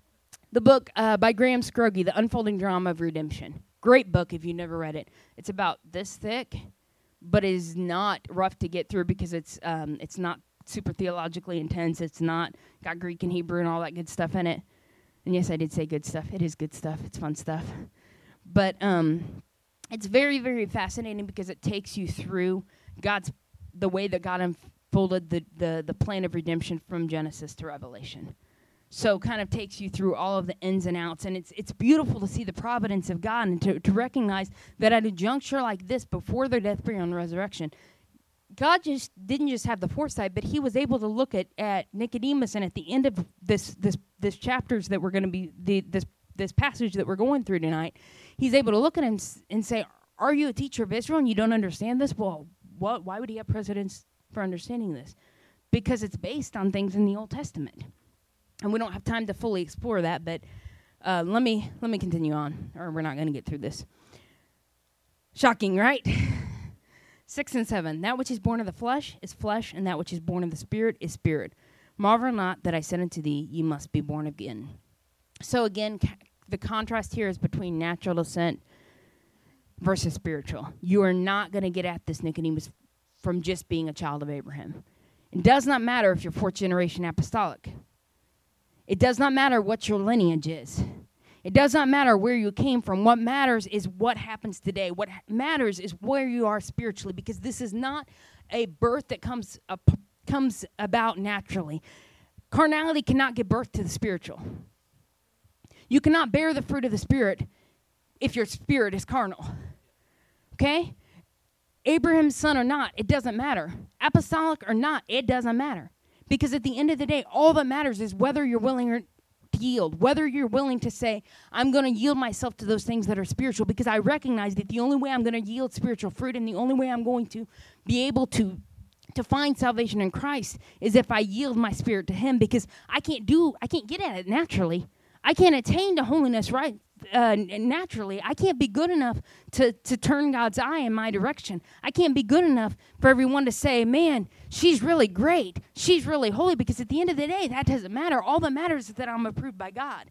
the book uh, by Graham Scroggie, The Unfolding Drama of Redemption. Great book if you never read it. It's about this thick but is not rough to get through because it's um, it's not super theologically intense. It's not got Greek and Hebrew and all that good stuff in it. And yes, I did say good stuff. It is good stuff. It's fun stuff. But um, it's very, very fascinating because it takes you through God's the way that God unfolded the, the, the plan of redemption from Genesis to Revelation. So kind of takes you through all of the ins and outs. And it's it's beautiful to see the providence of god and to, to recognize that at a juncture like this before their death burial and resurrection god just didn't just have the foresight but he was able to look at, at nicodemus and at the end of this this this chapters that we're going to be the this this passage that we're going through tonight he's able to look at him and say are you a teacher of israel and you don't understand this? Well what why would he have precedence for understanding this? Because it's based on things in the old testament and we don't have time to fully explore that, but uh, let me let me continue on, or we're not going to get through this. Shocking, right? Six and seven. That which is born of the flesh is flesh, and that which is born of the spirit is spirit. Marvel not that I said unto thee, Ye must be born again. So again, ca- the contrast here is between natural descent versus spiritual. You are not going to get at this Nicodemus from just being a child of Abraham. It does not matter if you're fourth generation apostolic. It does not matter what your lineage is. It does not matter where you came from. What matters is what happens today. What matters is where you are spiritually because this is not a birth that comes up, comes about naturally. Carnality cannot give birth to the spiritual. You cannot bear the fruit of the spirit if your spirit is carnal. Okay? Abraham's son or not, it doesn't matter. Apostolic or not, it doesn't matter. Because at the end of the day, all that matters is whether you're willing to yield, whether you're willing to say, I'm going to yield myself to those things that are spiritual, because I recognize that the only way I'm going to yield spiritual fruit and the only way I'm going to be able to to find salvation in Christ is if I yield my spirit to him because I can't do I can't get at it naturally. I can't attain to holiness right uh, naturally. I can't be good enough to, to turn God's eye in my direction. I can't be good enough for everyone to say, man, she's really great. She's really holy. Because at the end of the day, that doesn't matter. All that matters is that I'm approved by God.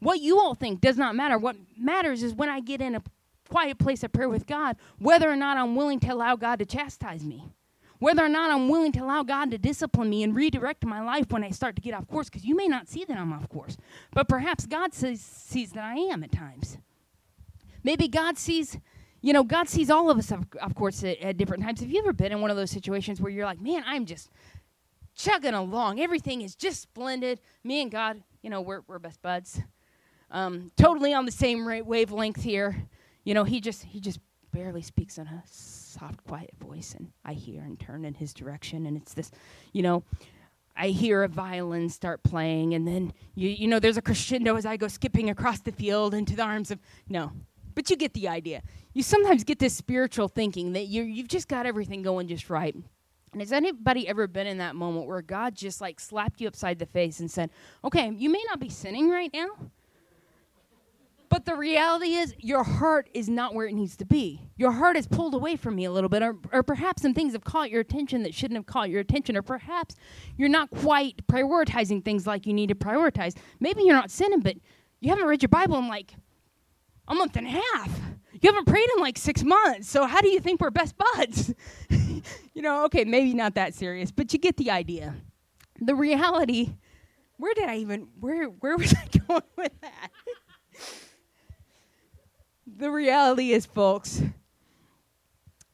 What you all think does not matter. What matters is when I get in a quiet place of prayer with God, whether or not I'm willing to allow God to chastise me whether or not I'm willing to allow God to discipline me and redirect my life when I start to get off course, because you may not see that I'm off course, but perhaps God sees, sees that I am at times. Maybe God sees, you know, God sees all of us, of, of course, at, at different times. Have you ever been in one of those situations where you're like, man, I'm just chugging along. Everything is just splendid. Me and God, you know, we're, we're best buds. Um, totally on the same wavelength here. You know, he just he just barely speaks in a soft, quiet voice, and I hear and turn in his direction, and it's this, you know, I hear a violin start playing, and then you you know there's a crescendo as I go skipping across the field into the arms of no, but you get the idea. You sometimes get this spiritual thinking that you you've just got everything going just right. And has anybody ever been in that moment where God just like slapped you upside the face and said, "Okay, you may not be sinning right now, but the reality is, your heart is not where it needs to be. Your heart is pulled away from me a little bit, or, or perhaps some things have caught your attention that shouldn't have caught your attention, or perhaps you're not quite prioritizing things like you need to prioritize. Maybe you're not sinning, but you haven't read your Bible in like a month and a half. You haven't prayed in like six months. So, how do you think we're best buds? you know, okay, maybe not that serious, but you get the idea. The reality, where did I even, where, where was I going with that? The reality is, folks,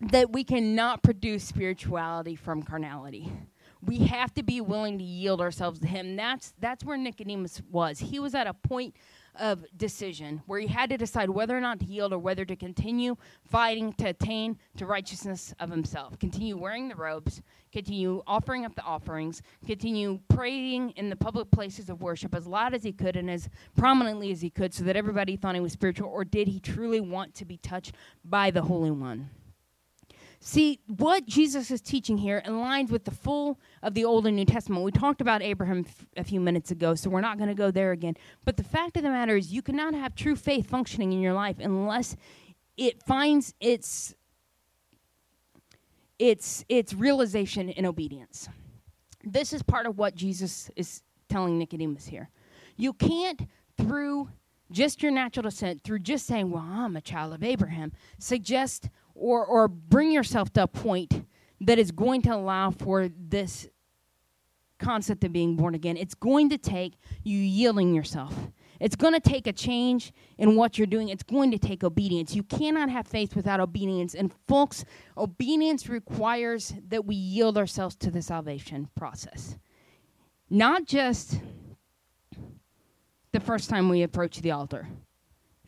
that we cannot produce spirituality from carnality. We have to be willing to yield ourselves to Him. That's that's where Nicodemus was. He was at a point of decision where he had to decide whether or not to yield or whether to continue fighting to attain to righteousness of himself. Continue wearing the robes continue offering up the offerings continue praying in the public places of worship as loud as he could and as prominently as he could so that everybody thought he was spiritual or did he truly want to be touched by the holy one See, what Jesus is teaching here aligns with the full of the Old and New Testament. We talked about Abraham f- a few minutes ago, so we're not going to go there again. But the fact of the matter is, you cannot have true faith functioning in your life unless it finds its its its realization in obedience. This is part of what Jesus is telling Nicodemus here. You can't through just your natural descent, through just saying, "Well, I'm a child of Abraham," suggest or, or bring yourself to a point that is going to allow for this concept of being born again. It's going to take you yielding yourself. It's going to take a change in what you're doing. It's going to take obedience. You cannot have faith without obedience. And, folks, obedience requires that we yield ourselves to the salvation process. Not just the first time we approach the altar.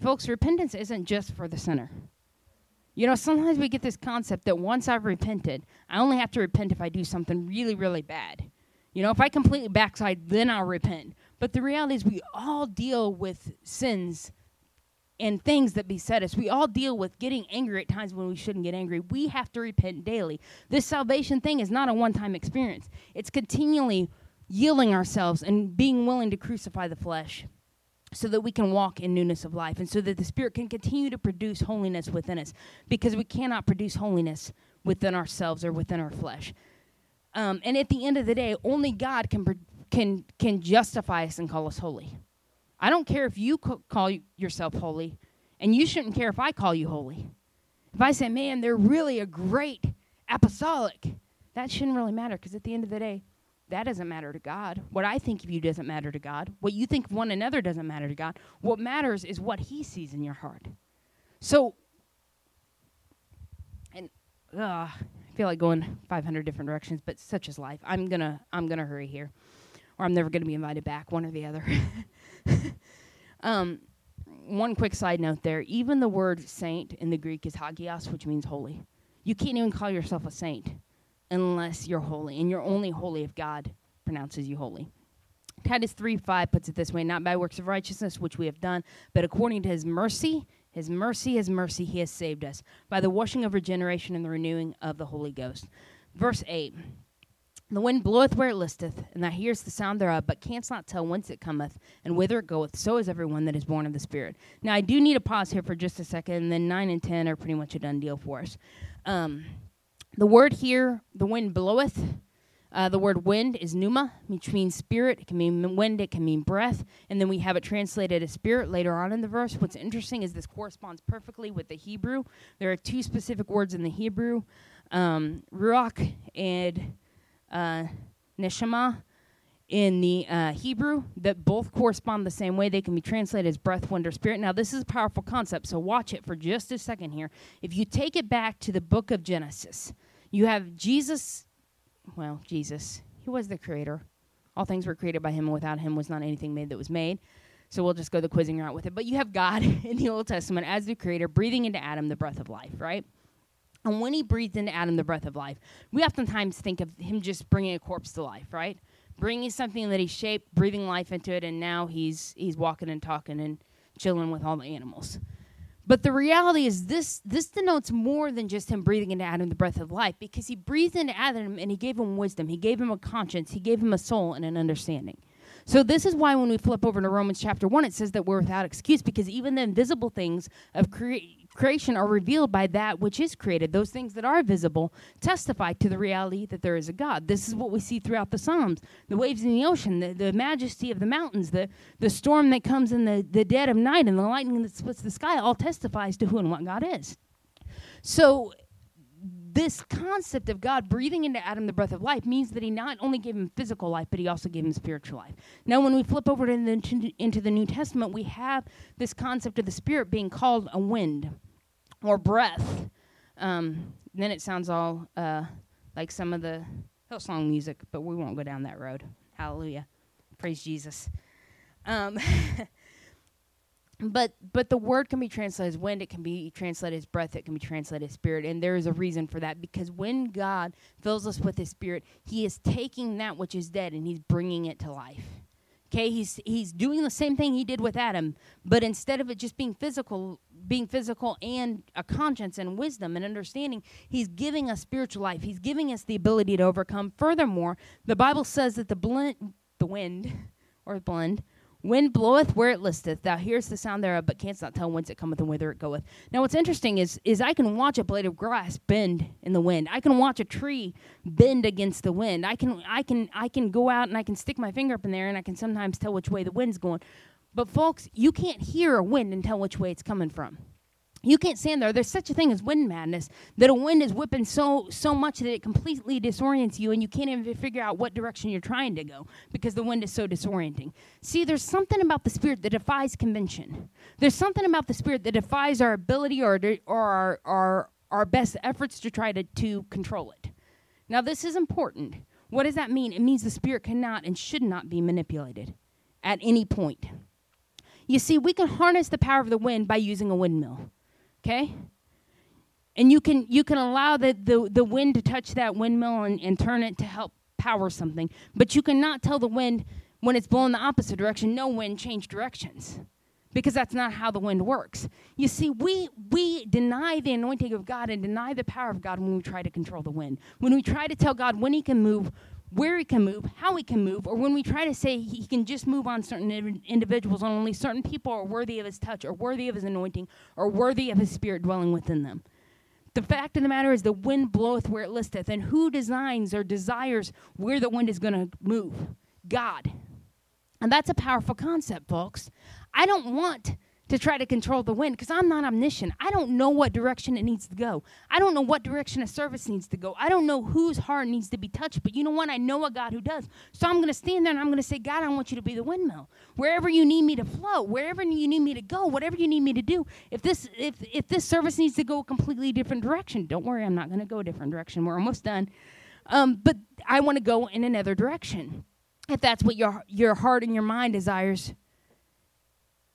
Folks, repentance isn't just for the sinner. You know, sometimes we get this concept that once I've repented, I only have to repent if I do something really, really bad. You know, if I completely backslide, then I'll repent. But the reality is, we all deal with sins and things that beset us. We all deal with getting angry at times when we shouldn't get angry. We have to repent daily. This salvation thing is not a one time experience, it's continually yielding ourselves and being willing to crucify the flesh so that we can walk in newness of life and so that the Spirit can continue to produce holiness within us because we cannot produce holiness within ourselves or within our flesh. Um, and at the end of the day, only God can, can, can justify us and call us holy. I don't care if you call yourself holy, and you shouldn't care if I call you holy. If I say, man, they're really a great apostolic, that shouldn't really matter because at the end of the day, that doesn't matter to God. What I think of you doesn't matter to God. What you think of one another doesn't matter to God. What matters is what He sees in your heart. So, and uh, I feel like going 500 different directions, but such is life. I'm gonna I'm gonna hurry here, or I'm never gonna be invited back. One or the other. um, one quick side note there. Even the word saint in the Greek is hagios, which means holy. You can't even call yourself a saint unless you're holy. And you're only holy if God pronounces you holy. Titus 3 5 puts it this way Not by works of righteousness, which we have done, but according to his mercy, his mercy, his mercy, he has saved us by the washing of regeneration and the renewing of the Holy Ghost. Verse 8 The wind bloweth where it listeth, and thou hearest the sound thereof, but canst not tell whence it cometh and whither it goeth. So is everyone that is born of the Spirit. Now, I do need to pause here for just a second, and then 9 and 10 are pretty much a done deal for us. Um, the word here, the wind bloweth. Uh, the word wind is pneuma, which means spirit. It can mean wind, it can mean breath. And then we have it translated as spirit later on in the verse. What's interesting is this corresponds perfectly with the Hebrew. There are two specific words in the Hebrew um, ruach and uh, neshama in the uh, Hebrew that both correspond the same way. They can be translated as breath, wind, or spirit. Now, this is a powerful concept, so watch it for just a second here. If you take it back to the book of Genesis, you have Jesus, well, Jesus, he was the creator. All things were created by him, and without him was not anything made that was made. So we'll just go the quizzing route with it. But you have God in the Old Testament as the creator breathing into Adam the breath of life, right? And when he breathed into Adam the breath of life, we oftentimes think of him just bringing a corpse to life, right? Bringing something that he shaped, breathing life into it, and now he's he's walking and talking and chilling with all the animals. But the reality is this this denotes more than just him breathing into Adam the breath of life, because he breathed into Adam and he gave him wisdom, he gave him a conscience, he gave him a soul and an understanding. So this is why when we flip over to Romans chapter 1 it says that we're without excuse because even the invisible things of cre- creation are revealed by that which is created. Those things that are visible testify to the reality that there is a God. This is what we see throughout the Psalms the waves in the ocean, the, the majesty of the mountains, the, the storm that comes in the, the dead of night, and the lightning that splits the sky all testifies to who and what God is. So this concept of God breathing into Adam the breath of life means that he not only gave him physical life, but he also gave him spiritual life. Now, when we flip over the, into the New Testament, we have this concept of the Spirit being called a wind or breath. Um, then it sounds all uh, like some of the Hillsong music, but we won't go down that road. Hallelujah. Praise Jesus. Um, but but the word can be translated as wind it can be translated as breath it can be translated as spirit and there is a reason for that because when god fills us with his spirit he is taking that which is dead and he's bringing it to life. Okay he's he's doing the same thing he did with adam but instead of it just being physical being physical and a conscience and wisdom and understanding he's giving us spiritual life. He's giving us the ability to overcome. Furthermore the bible says that the blend the wind or blend Wind bloweth where it listeth. Thou hearest the sound thereof, but canst not tell whence it cometh and whither it goeth. Now, what's interesting is, is I can watch a blade of grass bend in the wind. I can watch a tree bend against the wind. I can, I can, I can go out and I can stick my finger up in there, and I can sometimes tell which way the wind's going. But folks, you can't hear a wind and tell which way it's coming from you can't stand there. There's such a thing as wind madness that a wind is whipping so so much that it completely disorients you, and you can't even figure out what direction you're trying to go because the wind is so disorienting. See, there's something about the spirit that defies convention. There's something about the spirit that defies our ability or or our our, our best efforts to try to to control it. Now, this is important. What does that mean? It means the spirit cannot and should not be manipulated at any point. You see, we can harness the power of the wind by using a windmill. Okay? And you can you can allow the, the, the wind to touch that windmill and, and turn it to help power something. But you cannot tell the wind when it's blowing the opposite direction, no wind, change directions. Because that's not how the wind works. You see, we we deny the anointing of God and deny the power of God when we try to control the wind. When we try to tell God when he can move, where he can move, how he can move, or when we try to say he can just move on certain individuals, and only certain people are worthy of his touch, or worthy of his anointing, or worthy of his spirit dwelling within them. The fact of the matter is, the wind bloweth where it listeth, and who designs or desires where the wind is going to move? God. And that's a powerful concept, folks. I don't want to try to control the wind because I'm not omniscient. I don't know what direction it needs to go. I don't know what direction a service needs to go. I don't know whose heart needs to be touched. But you know what? I know a God who does. So I'm going to stand there and I'm going to say, God, I want you to be the windmill. Wherever you need me to flow, wherever you need me to go, whatever you need me to do. If this if if this service needs to go a completely different direction, don't worry, I'm not going to go a different direction. We're almost done. Um, but I want to go in another direction. If that's what your your heart and your mind desires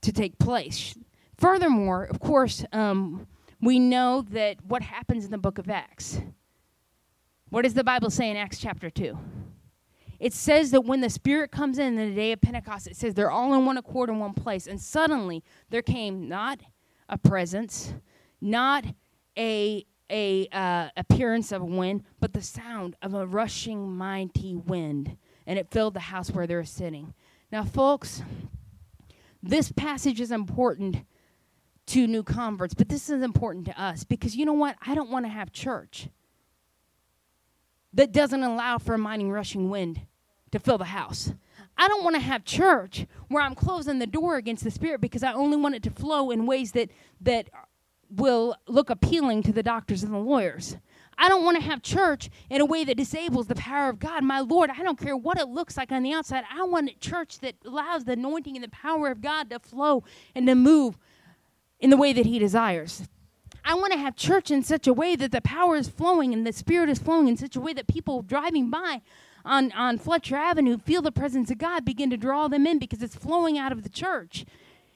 to take place. Furthermore, of course, um, we know that what happens in the book of Acts. What does the Bible say in Acts chapter 2? It says that when the Spirit comes in, in the day of Pentecost, it says they're all in one accord in one place. And suddenly there came not a presence, not a, a uh, appearance of a wind, but the sound of a rushing mighty wind. And it filled the house where they were sitting. Now, folks, this passage is important to new converts, but this is important to us because you know what? I don't want to have church that doesn't allow for a mighty rushing wind to fill the house. I don't want to have church where I'm closing the door against the spirit because I only want it to flow in ways that that will look appealing to the doctors and the lawyers. I don't want to have church in a way that disables the power of God. My Lord, I don't care what it looks like on the outside. I want a church that allows the anointing and the power of God to flow and to move in the way that He desires. I want to have church in such a way that the power is flowing and the Spirit is flowing in such a way that people driving by on, on Fletcher Avenue feel the presence of God begin to draw them in because it's flowing out of the church.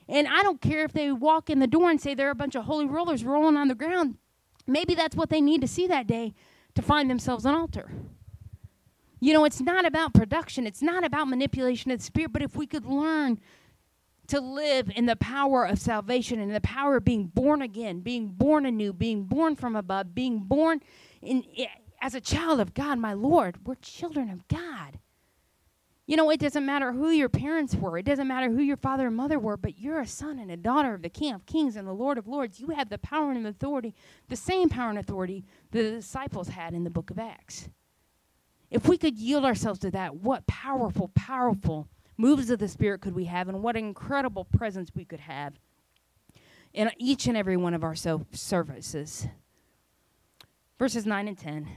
And I don't care if they walk in the door and say they're a bunch of holy rollers rolling on the ground. Maybe that's what they need to see that day to find themselves an altar. You know, it's not about production, it's not about manipulation of the spirit, but if we could learn to live in the power of salvation and the power of being born again, being born anew, being born from above, being born in, as a child of God, my Lord, we're children of God. You know, it doesn't matter who your parents were, it doesn't matter who your father and mother were, but you're a son and a daughter of the King of Kings and the Lord of Lords. You have the power and authority, the same power and authority the disciples had in the book of Acts. If we could yield ourselves to that, what powerful, powerful moves of the Spirit could we have, and what incredible presence we could have in each and every one of our so- services. Verses 9 and 10.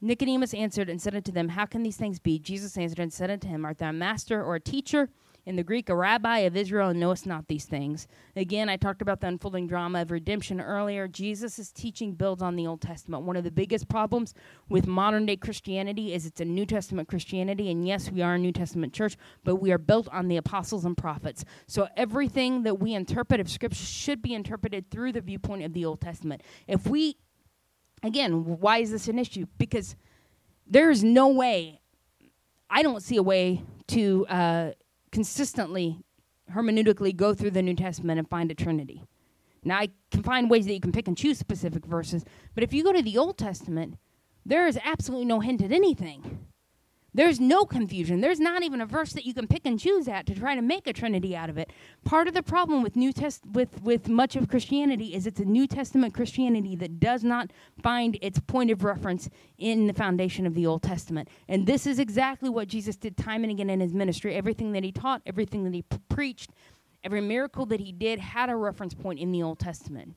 Nicodemus answered and said unto them, How can these things be? Jesus answered and said unto him, Art thou a master or a teacher? In the Greek, a rabbi of Israel, and knowest not these things. Again, I talked about the unfolding drama of redemption earlier. Jesus' teaching builds on the Old Testament. One of the biggest problems with modern day Christianity is it's a New Testament Christianity. And yes, we are a New Testament church, but we are built on the apostles and prophets. So everything that we interpret of Scripture should be interpreted through the viewpoint of the Old Testament. If we Again, why is this an issue? Because there is no way, I don't see a way to uh, consistently, hermeneutically go through the New Testament and find a Trinity. Now, I can find ways that you can pick and choose specific verses, but if you go to the Old Testament, there is absolutely no hint at anything. There's no confusion. There's not even a verse that you can pick and choose at to try to make a trinity out of it. Part of the problem with New Test with with much of Christianity is it's a New Testament Christianity that does not find its point of reference in the foundation of the Old Testament. And this is exactly what Jesus did time and again in his ministry. Everything that he taught, everything that he p- preached, every miracle that he did had a reference point in the Old Testament.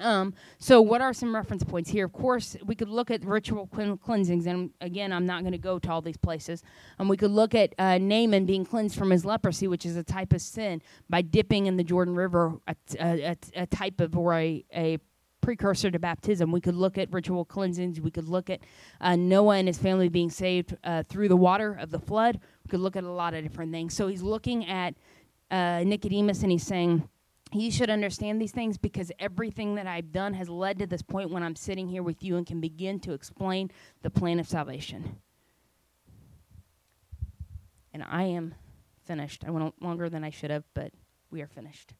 Um, so, what are some reference points here? Of course, we could look at ritual cleansings, and again, I'm not going to go to all these places. Um, we could look at uh, Naaman being cleansed from his leprosy, which is a type of sin, by dipping in the Jordan River, a, a, a type of or a, a precursor to baptism. We could look at ritual cleansings. We could look at uh, Noah and his family being saved uh, through the water of the flood. We could look at a lot of different things. So he's looking at uh, Nicodemus, and he's saying, You should understand these things because everything that I've done has led to this point when I'm sitting here with you and can begin to explain the plan of salvation. And I am finished. I went longer than I should have, but we are finished.